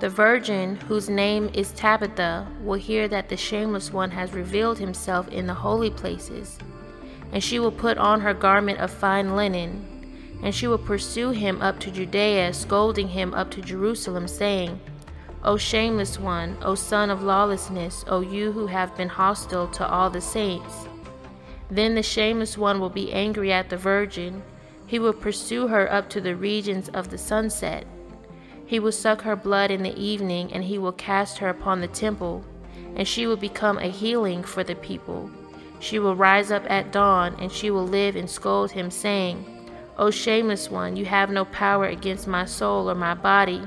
S3: The virgin, whose name is Tabitha, will hear that the shameless one has revealed himself in the holy places, and she will put on her garment of fine linen and she will pursue him up to Judea, scolding him up to Jerusalem, saying, O shameless one, O son of lawlessness, O you who have been hostile to all the saints. Then the shameless one will be angry at the virgin. He will pursue her up to the regions of the sunset. He will suck her blood in the evening, and he will cast her upon the temple, and she will become a healing for the people. She will rise up at dawn, and she will live and scold him, saying, O shameless one, you have no power against my soul or my body,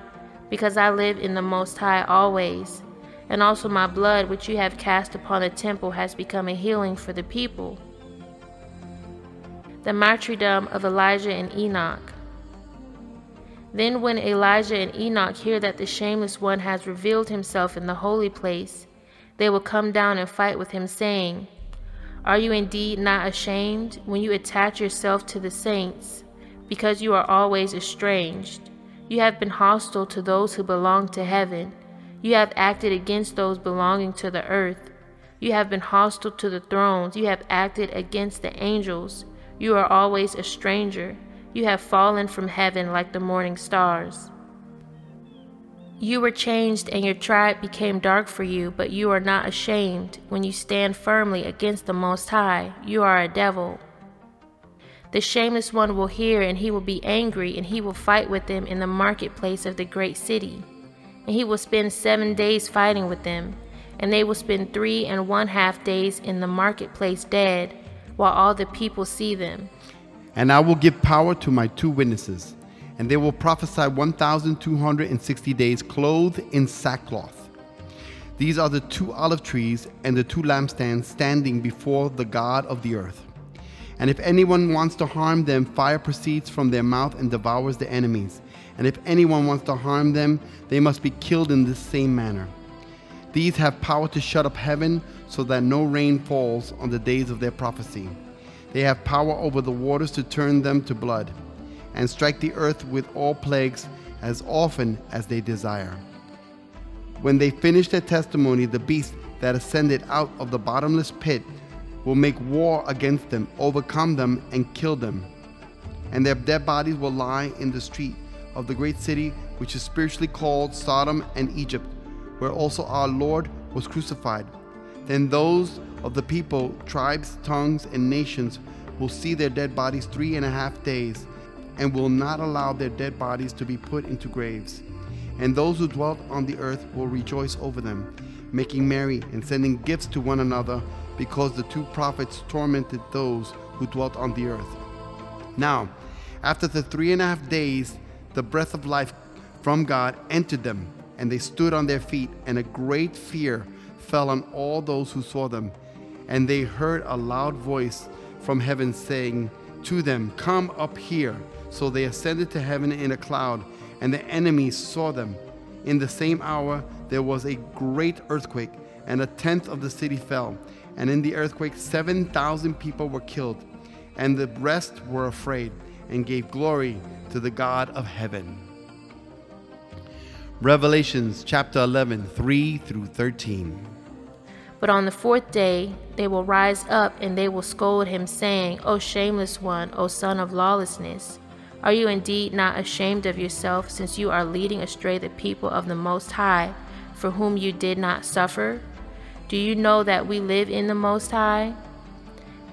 S3: because I live in the Most High always. And also my blood, which you have cast upon the temple, has become a healing for the people. The martyrdom of Elijah and Enoch. Then, when Elijah and Enoch hear that the shameless one has revealed himself in the holy place, they will come down and fight with him, saying, are you indeed not ashamed when you attach yourself to the saints, because you are always estranged? You have been hostile to those who belong to heaven. You have acted against those belonging to the earth. You have been hostile to the thrones. You have acted against the angels. You are always a stranger. You have fallen from heaven like the morning stars. You were changed, and your tribe became dark for you, but you are not ashamed. When you stand firmly against the Most High, you are a devil. The shameless one will hear, and he will be angry, and he will fight with them in the marketplace of the great city. And he will spend seven days fighting with them, and they will spend three and one half days in the marketplace dead, while all the people see them.
S2: And I will give power to my two witnesses, and they will prophesy 1,260 days clothed in sackcloth. These are the two olive trees and the two lampstands standing before the God of the earth. And if anyone wants to harm them, fire proceeds from their mouth and devours the enemies. And if anyone wants to harm them, they must be killed in this same manner. These have power to shut up heaven so that no rain falls on the days of their prophecy. They have power over the waters to turn them to blood, and strike the earth with all plagues as often as they desire. When they finish their testimony, the beast that ascended out of the bottomless pit will make war against them, overcome them, and kill them. And their dead bodies will lie in the street of the great city, which is spiritually called Sodom and Egypt, where also our Lord was crucified. Then those of the people, tribes, tongues, and nations will see their dead bodies three and a half days, and will not allow their dead bodies to be put into graves. And those who dwelt on the earth will rejoice over them, making merry and sending gifts to one another, because the two prophets tormented those who dwelt on the earth. Now, after the three and a half days, the breath of life from God entered them, and they stood on their feet, and a great fear fell on all those who saw them. And they heard a loud voice from heaven saying to them, Come up here. So they ascended to heaven in a cloud, and the enemies saw them. In the same hour there was a great earthquake, and a tenth of the city fell. And in the earthquake, 7,000 people were killed, and the rest were afraid and gave glory to the God of heaven. Revelations chapter 11, 3 through 13.
S3: But on the fourth day they will rise up and they will scold him, saying, O shameless one, O son of lawlessness, are you indeed not ashamed of yourself, since you are leading astray the people of the Most High, for whom you did not suffer? Do you know that we live in the Most High?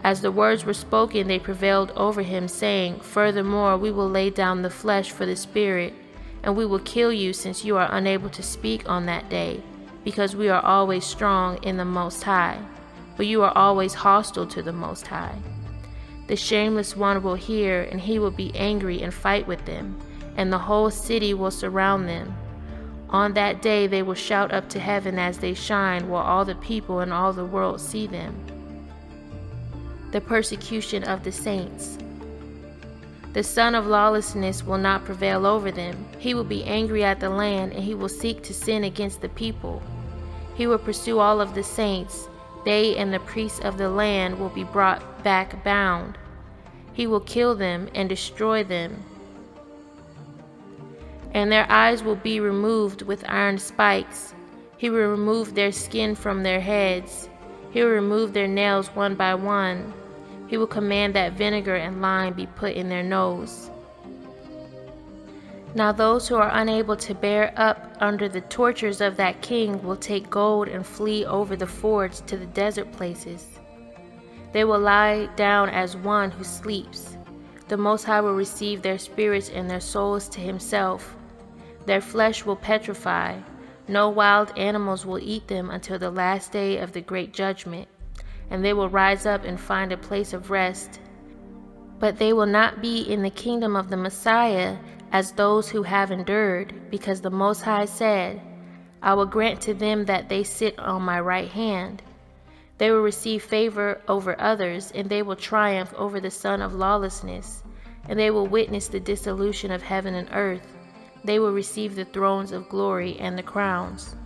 S3: As the words were spoken, they prevailed over him, saying, Furthermore, we will lay down the flesh for the Spirit, and we will kill you, since you are unable to speak on that day because we are always strong in the Most High, but you are always hostile to the Most High. The shameless one will hear, and he will be angry and fight with them, and the whole city will surround them. On that day they will shout up to heaven as they shine, while all the people in all the world see them. The persecution of the saints. The son of lawlessness will not prevail over them. He will be angry at the land, and he will seek to sin against the people. He will pursue all of the saints. They and the priests of the land will be brought back bound. He will kill them and destroy them. And their eyes will be removed with iron spikes. He will remove their skin from their heads. He will remove their nails one by one. He will command that vinegar and lime be put in their nose. Now those who are unable to bear up under the tortures of that king will take gold and flee over the fords to the desert places. They will lie down as one who sleeps. The Most High will receive their spirits and their souls to himself. Their flesh will petrify. No wild animals will eat them until the last day of the great judgment, and they will rise up and find a place of rest. But they will not be in the kingdom of the Messiah as those who have endured, because the Most High said, I will grant to them that they sit on my right hand. They will receive favor over others, and they will triumph over the son of lawlessness, and they will witness the dissolution of heaven and earth. They will receive the thrones of glory and the crowns.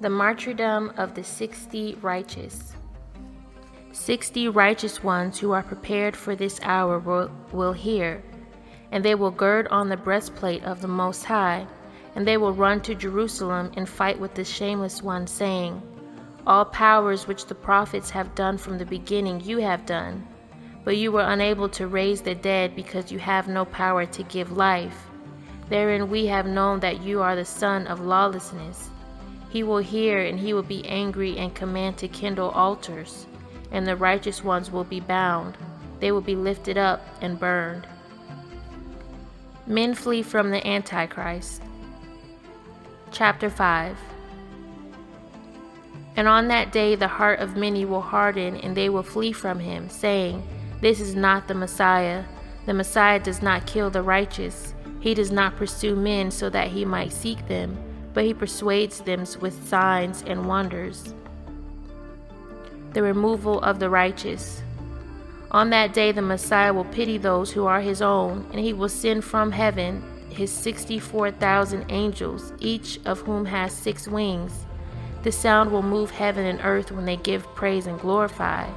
S3: The martyrdom of the sixty righteous. Sixty righteous ones who are prepared for this hour will, will hear and they will gird on the breastplate of the Most High, and they will run to Jerusalem and fight with the shameless one, saying, All powers which the prophets have done from the beginning you have done, but you were unable to raise the dead because you have no power to give life. Therein we have known that you are the son of lawlessness. He will hear, and he will be angry and command to kindle altars, and the righteous ones will be bound. They will be lifted up and burned. Men flee from the Antichrist. Chapter 5 And on that day the heart of many will harden, and they will flee from him, saying, This is not the Messiah. The Messiah does not kill the righteous. He does not pursue men so that he might seek them, but he persuades them with signs and wonders. The removal of the righteous. On that day, the Messiah will pity those who are his own, and he will send from heaven his 64,000 angels, each of whom has six wings the sound will move heaven and earth when they give praise and glorify.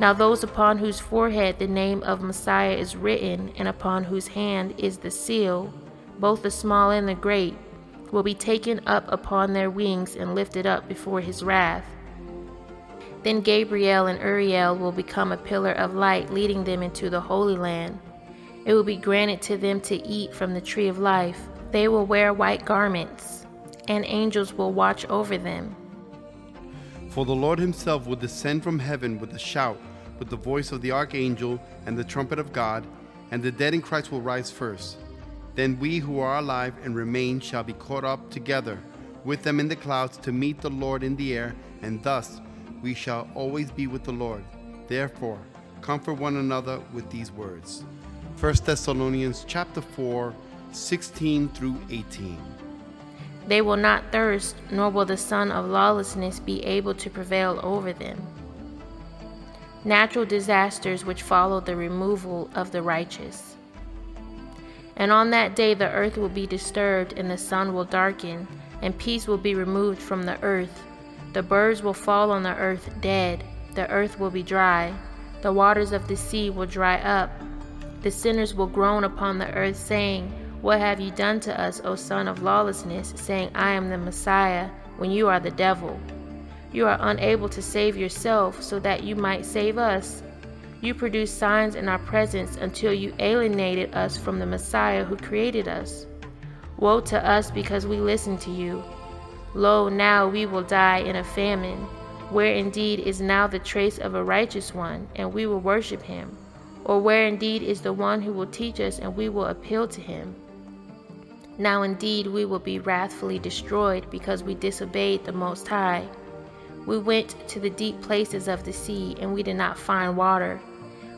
S3: Now, those upon whose forehead the name of Messiah is written, and upon whose hand is the seal, both the small and the great, will be taken up upon their wings and lifted up before his wrath. Then Gabriel and Uriel will become a pillar of light, leading them into the Holy Land. It will be granted to them to eat from the tree of life. They will wear white garments and angels will watch over them.
S2: For the Lord himself will descend from heaven with a shout, with the voice of the archangel and the trumpet of God, and the dead in Christ will rise first. Then we who are alive and remain shall be caught up together with them in the clouds to meet the Lord in the air, and thus we shall always be with the Lord. Therefore, comfort one another with these words. 1 Thessalonians chapter 4, 16 through 18.
S3: They will not thirst, nor will the son of lawlessness be able to prevail over them. Natural disasters which follow the removal of the righteous. And on that day the earth will be disturbed, and the sun will darken, and peace will be removed from the earth. The birds will fall on the earth dead, the earth will be dry, the waters of the sea will dry up. The sinners will groan upon the earth, saying, what have you done to us, O son of lawlessness, saying, I am the Messiah, when you are the devil? You are unable to save yourself, so that you might save us. You produced signs in our presence until you alienated us from the Messiah who created us. Woe to us because we listened to you. Lo, now we will die in a famine, where indeed is now the trace of a righteous one, and we will worship him. Or where indeed is the one who will teach us, and we will appeal to him. Now indeed we will be wrathfully destroyed because we disobeyed the Most High. We went to the deep places of the sea, and we did not find water.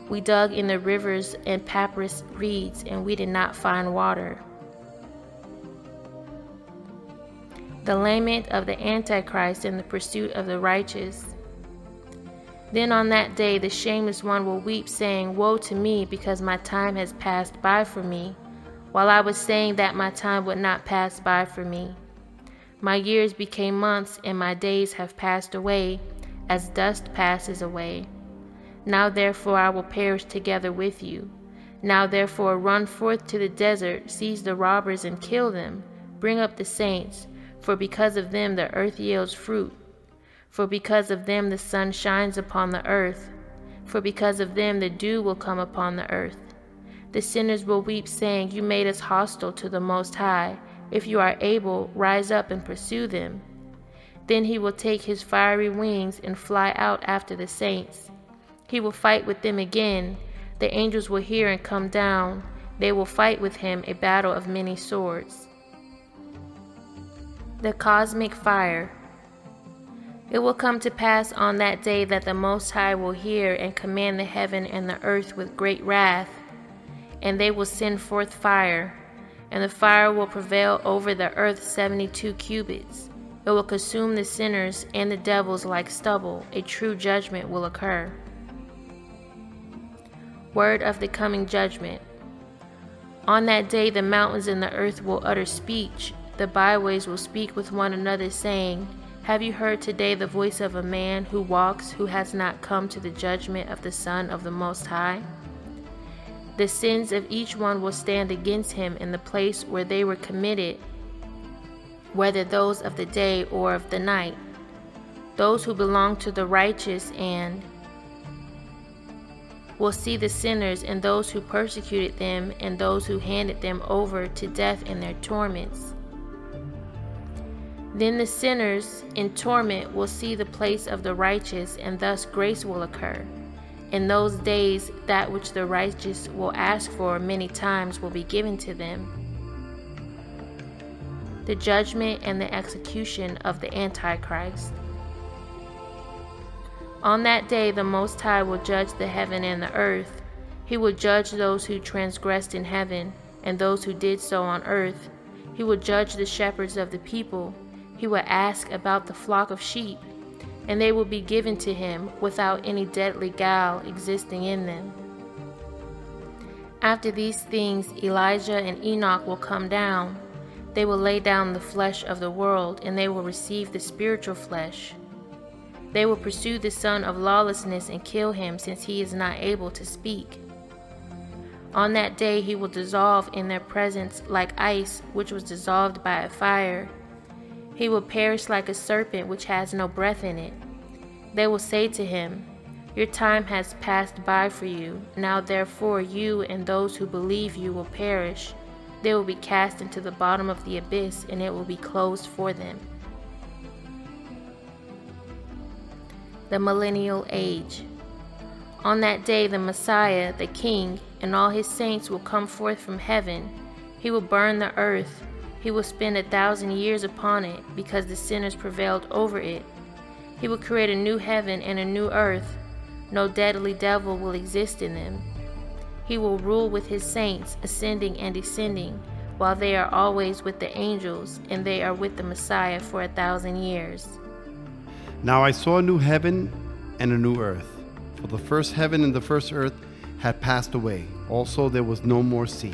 S3: We dug in the rivers and papyrus reeds, and we did not find water. The lament of the Antichrist in the pursuit of the righteous. Then on that day the shameless one will weep, saying, Woe to me, because my time has passed by for me while I was saying that my time would not pass by for me. My years became months, and my days have passed away, as dust passes away. Now therefore I will perish together with you. Now therefore run forth to the desert, seize the robbers and kill them, bring up the saints, for because of them the earth yields fruit. For because of them the sun shines upon the earth, for because of them the dew will come upon the earth. The sinners will weep, saying, You made us hostile to the Most High. If you are able, rise up and pursue them. Then he will take his fiery wings and fly out after the saints. He will fight with them again. The angels will hear and come down. They will fight with him a battle of many swords. The cosmic fire. It will come to pass on that day that the Most High will hear and command the heaven and the earth with great wrath and they will send forth fire, and the fire will prevail over the earth seventy two cubits. It will consume the sinners and the devils like stubble. A true judgment will occur. Word of the coming judgment. On that day, the mountains and the earth will utter speech. The byways will speak with one another, saying, Have you heard today the voice of a man who walks, who has not come to the judgment of the Son of the Most High? The sins of each one will stand against him in the place where they were committed, whether those of the day or of the night. Those who belong to the righteous and will see the sinners and those who persecuted them and those who handed them over to death in their torments. Then the sinners in torment will see the place of the righteous, and thus grace will occur. In those days, that which the righteous will ask for many times will be given to them. The judgment and the execution of the Antichrist. On that day, the Most High will judge the heaven and the earth. He will judge those who transgressed in heaven and those who did so on earth. He will judge the shepherds of the people. He will ask about the flock of sheep, and they will be given to him without any deadly gall existing in them. After these things, Elijah and Enoch will come down. They will lay down the flesh of the world, and they will receive the spiritual flesh. They will pursue the son of lawlessness and kill him, since he is not able to speak. On that day he will dissolve in their presence like ice which was dissolved by a fire. He will perish like a serpent which has no breath in it. They will say to him, Your time has passed by for you. Now therefore you and those who believe you will perish. They will be cast into the bottom of the abyss, and it will be closed for them. the millennial age. On that day, the Messiah, the King, and all his saints will come forth from heaven. He will burn the earth. He will spend a thousand years upon it, because the sinners prevailed over it. He will create a new heaven and a new earth. No deadly devil will exist in them. He will rule with his saints, ascending and descending, while they are always with the angels, and they are with the Messiah for a thousand years.
S2: Now I saw a new heaven and a new earth, for the first heaven and the first earth had passed away. Also there was no more sea.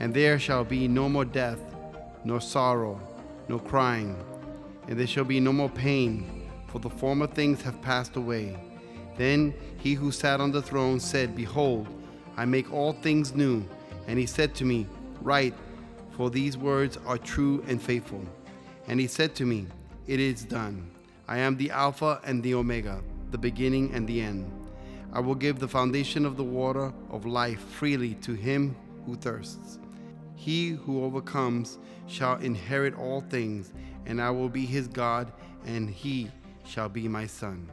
S2: And there shall be no more death, nor sorrow, nor crying, and there shall be no more pain, for the former things have passed away. Then he who sat on the throne said, Behold, I make all things new. And he said to me, Write, for these words are true and faithful. And he said to me, It is done. I am the Alpha and the Omega, the beginning and the end. I will give the foundation of the water of life freely to him who thirsts. He who overcomes shall inherit all things, and I will be his God, and he shall be my son.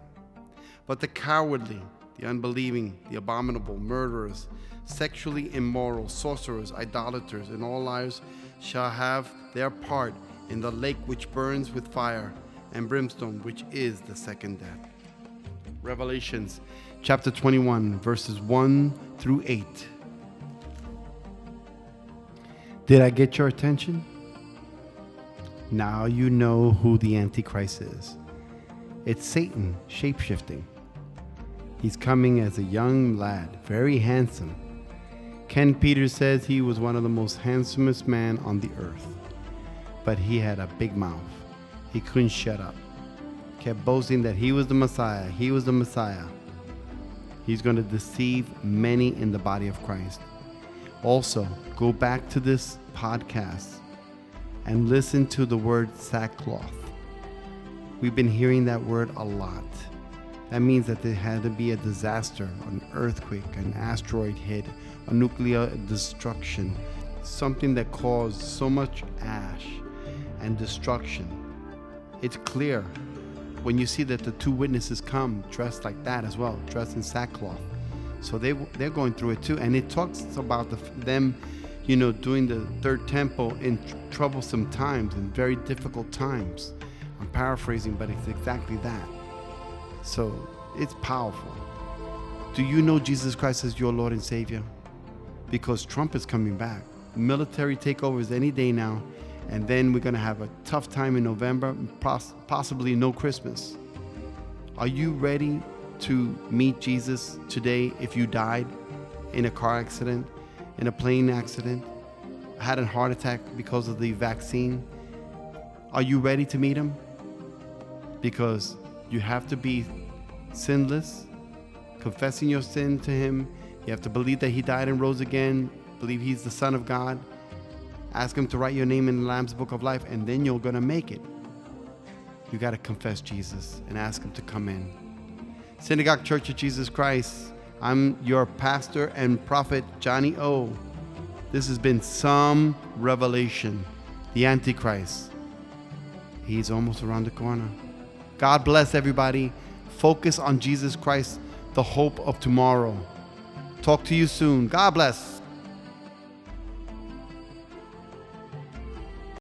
S2: But the cowardly, the unbelieving, the abominable, murderers, sexually immoral, sorcerers, idolaters, and all liars shall have their part in the lake which burns with fire and brimstone, which is the second death. Revelations chapter 21, verses 1 through 8. Did I get your attention? Now you know who the Antichrist is. It's Satan shapeshifting. He's coming as a young lad, very handsome. Ken Peters says he was one of the most handsomest men on the earth, but he had a big mouth. He couldn't shut up. Kept boasting that he was the Messiah. He was the Messiah. He's going to deceive many in the body of Christ. Also, go back to this podcast and listen to the word sackcloth. We've been hearing that word a lot. That means that there had to be a disaster, an earthquake, an asteroid hit, a nuclear destruction, something that caused so much ash and destruction it's clear when you see that the two witnesses come dressed like that as well, dressed in sackcloth. So they they're going through it too, and it talks about the, them, you know, doing the third temple in tr- troublesome times and very difficult times. I'm paraphrasing, but it's exactly that. So it's powerful. Do you know Jesus Christ as your Lord and Savior? Because Trump is coming back. Military takeovers any day now and then we're going to have a tough time in November, possibly no Christmas. Are you ready to meet Jesus today if you died in a car accident, in a plane accident, had a heart attack because of the vaccine? Are you ready to meet him? Because you have to be sinless, confessing your sin to him. You have to believe that he died and rose again, believe he's the Son of God Ask Him to write your name in the Lamb's Book of Life, and then you're going to make it. You got to confess Jesus and ask Him to come in. Synagogue Church of Jesus Christ. I'm your pastor and prophet, Johnny O. This has been some revelation. The Antichrist. He's almost around the corner. God bless everybody. Focus on Jesus Christ, the hope of tomorrow. Talk to you soon. God bless.